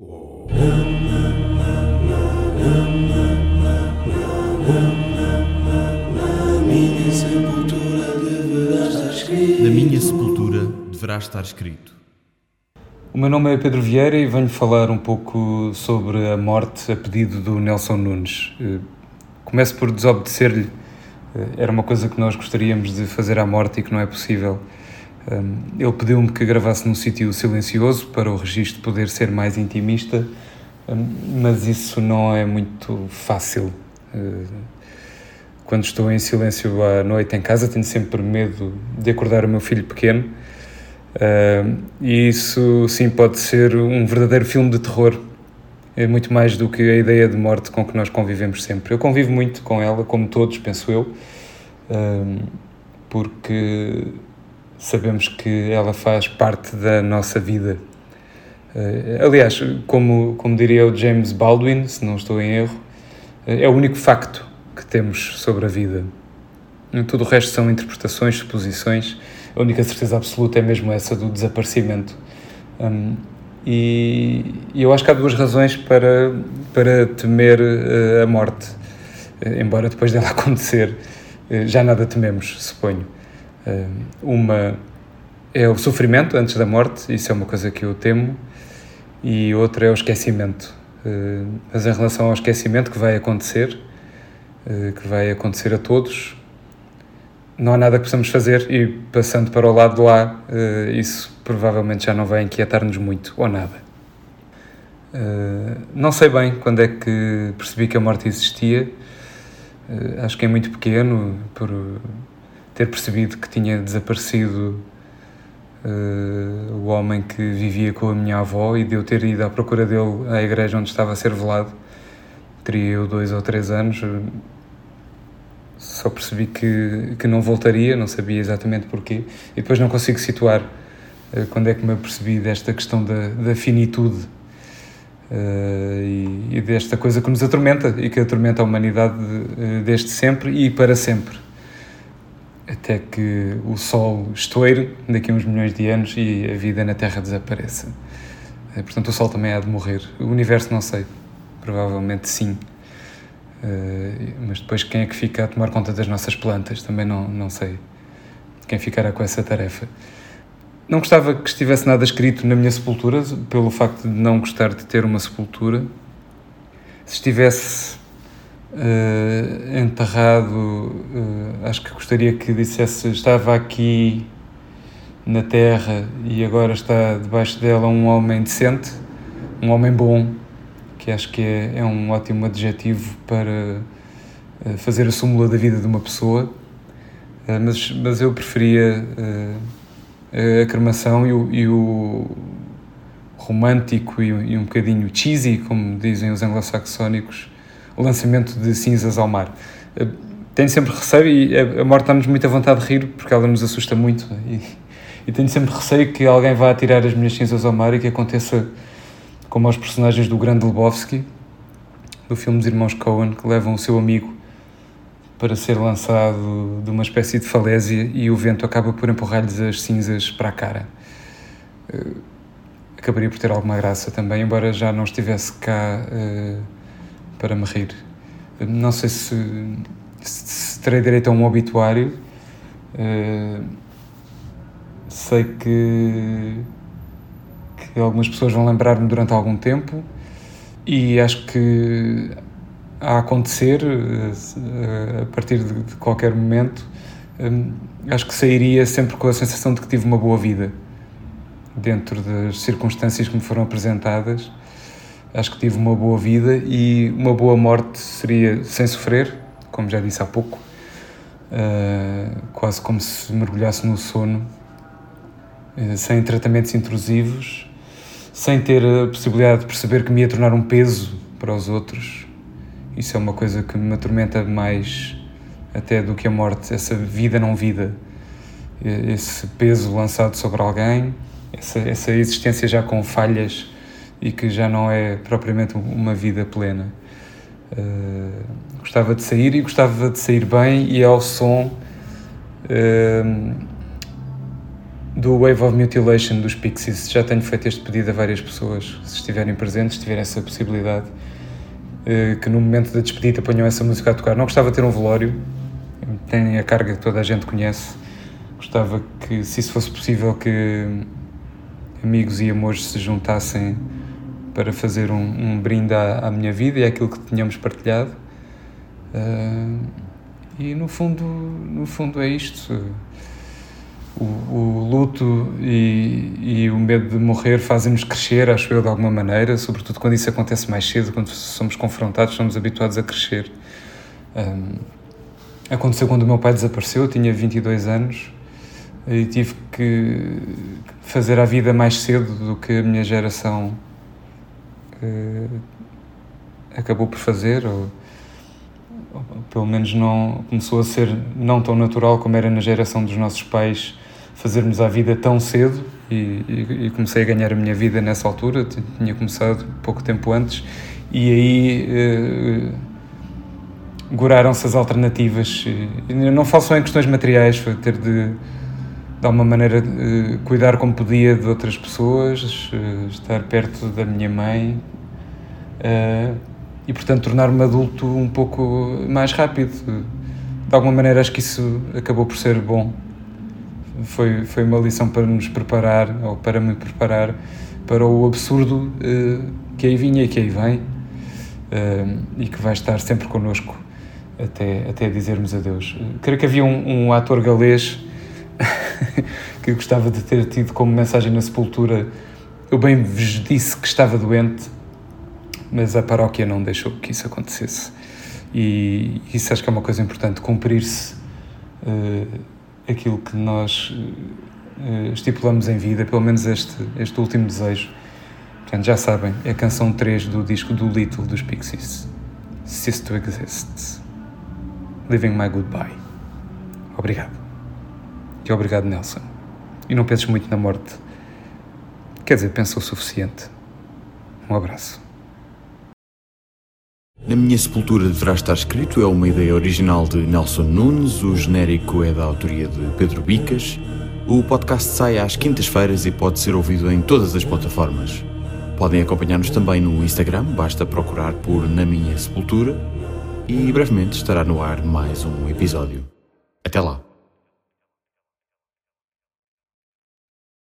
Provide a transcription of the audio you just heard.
Na minha sepultura deverá estar escrito. O meu nome é Pedro Vieira e venho falar um pouco sobre a morte a pedido do Nelson Nunes. Eh, começo por desobedecer-lhe. Eh, era uma coisa que nós gostaríamos de fazer à morte e que não é possível. Ele pediu-me que gravasse num sítio silencioso para o registro poder ser mais intimista, mas isso não é muito fácil. Quando estou em silêncio à noite em casa, tenho sempre medo de acordar o meu filho pequeno e isso sim pode ser um verdadeiro filme de terror. É muito mais do que a ideia de morte com que nós convivemos sempre. Eu convivo muito com ela, como todos, penso eu, porque sabemos que ela faz parte da nossa vida. Uh, aliás, como, como diria o James Baldwin, se não estou em erro, é o único facto que temos sobre a vida. Tudo o resto são interpretações, suposições a única certeza absoluta é mesmo essa do desaparecimento. Um, e, e, eu acho que há duas razões para, para temer uh, a morte, embora depois dela acontecer já nada tememos, suponho. Uma é o sofrimento antes da morte, isso é uma coisa que eu temo, e outra é o esquecimento. mas em relação ao esquecimento que vai acontecer, que vai acontecer a todos, não há nada que possamos fazer e passando para o lado de lá, uh, isso provavelmente já não vai inquietar-nos muito, ou nada. Uh, não sei bem quando é que percebi que a morte existia, acho que é muito pequeno, por ter percebido que tinha desaparecido o homem que vivia com a minha avó e de eu ter ido à procura dele à igreja onde estava a ser velado. Teria eu dois ou três anos, só percebi que, que não voltaria, não sabia exatamente porquê, e depois não consigo situar uh, quando é que me apercebi desta questão da, da finitude uh, e, e, desta coisa que nos atormenta e que atormenta a humanidade uh, desde sempre e para sempre. Até que o Sol estoure daqui a uns milhões de anos e a vida na Terra desapareça. portanto, o Sol também há de morrer. O universo, não sei. Provavelmente sim. Uh, mas depois quem é que fica a tomar conta das nossas plantas? Também não, não sei quem ficará com essa tarefa. Não gostava que estivesse nada escrito na minha sepultura, pelo facto de não gostar de ter uma sepultura. Se estivesse uh, enterrado, uh, acho que gostaria que dissesse: estava aqui na terra e agora está debaixo dela um homem decente, um homem bom, que acho que é, é um ótimo adjetivo para eh, fazer a súmula da vida de uma pessoa, mas, mas eu preferia a cremação e o, e o romântico e, e, um bocadinho cheesy, como dizem os anglo-saxónicos, lançamento de cinzas ao mar. Tenho sempre receio, e a morte dá-nos muita vontade de rir, porque ela nos assusta muito, e, e tenho sempre receio que alguém vá tirar as minhas cinzas ao mar e que aconteça como aos personagens do grande Lebowski, do filme dos irmãos Coen, que levam o seu amigo para ser lançado de uma espécie de falésia e o vento acaba por empurrar-lhes as cinzas para a cara. Uh, acabaria por ter alguma graça também, embora já não estivesse cá uh, para me rir. Uh, não sei se, se, terei direito a um obituário. sei que que algumas pessoas vão lembrar-me durante algum tempo e acho que a acontecer eh, a partir de qualquer momento eh, acho que sairia sempre com a sensação de que tive uma boa vida dentro das circunstâncias que me foram apresentadas acho que tive uma boa vida e uma boa morte seria sem sofrer como já disse há pouco eh, quase como se mergulhasse no sono sem tratamentos intrusivos sem ter a possibilidade de perceber que me ia tornar um peso para os outros. Isso é uma coisa que me atormenta mais até do que a morte, essa vida não vida, esse peso lançado sobre alguém, essa, essa existência já com falhas e que já não é propriamente uma vida plena. Uh, gostava de sair e gostava de sair bem e ao som uh, do Wave of Mutilation dos Pixies. Já tenho feito este pedido a várias pessoas, se estiverem presentes, se tiverem essa possibilidade, eh, que no momento da despedida ponham essa música a tocar. Não gostava de ter um velório, tem a carga que toda a gente conhece. Gostava que, se isso fosse possível, que amigos e amores se juntassem para fazer um, um brinde à, à, minha vida e àquilo que tínhamos partilhado. Uh, e no fundo, no fundo é isto. O, o luto e, e, o medo de morrer fazem-nos crescer, acho eu, de alguma maneira, sobretudo quando isso acontece mais cedo, quando somos confrontados, somos habituados a crescer. Um, aconteceu quando o meu pai desapareceu, eu tinha 22 anos e tive que fazer a vida mais cedo do que a minha geração acabou por fazer, ou, ou, pelo menos não começou a ser não tão natural como era na geração dos nossos pais fazermos a vida tão cedo e, e, e comecei a ganhar a minha vida nessa altura, tinha começado pouco tempo antes e aí uh, goraram-se as alternativas. E não falo só em questões materiais, foi ter de de alguma maneira uh, cuidar como podia de outras pessoas, uh, estar perto da minha mãe uh, e, portanto, tornar-me adulto um pouco mais rápido. De alguma maneira, acho que isso acabou por ser bom. Foi, foi uma lição para nos preparar, ou para me preparar, para o absurdo que aí vinha e que aí vem e que vai estar sempre connosco até, até dizermos adeus. Creio que havia um, um ator galês que gostava de ter tido como mensagem na sepultura: Eu bem vos disse que estava doente, mas a paróquia não deixou que isso acontecesse. E isso acho que é uma coisa importante, cumprir-se uh, aquilo que nós uh, estipulamos em vida, pelo menos este, este último desejo. Portanto, já sabem, é a canção 3 do disco do Little dos Pixies. Cease to exist. Living my goodbye. Obrigado. E obrigado, Nelson. E não penses muito na morte. Quer dizer, pensa o suficiente. Um abraço. Na minha sepultura deverá estar escrito é uma ideia original de Nelson Nunes, o genérico é da autoria de Pedro Bicas. O podcast sai às quintas-feiras e pode ser ouvido em todas as plataformas. Podem acompanhar-nos também no Instagram, basta procurar por Na Minha Sepultura e brevemente estará no ar mais um episódio. Até lá!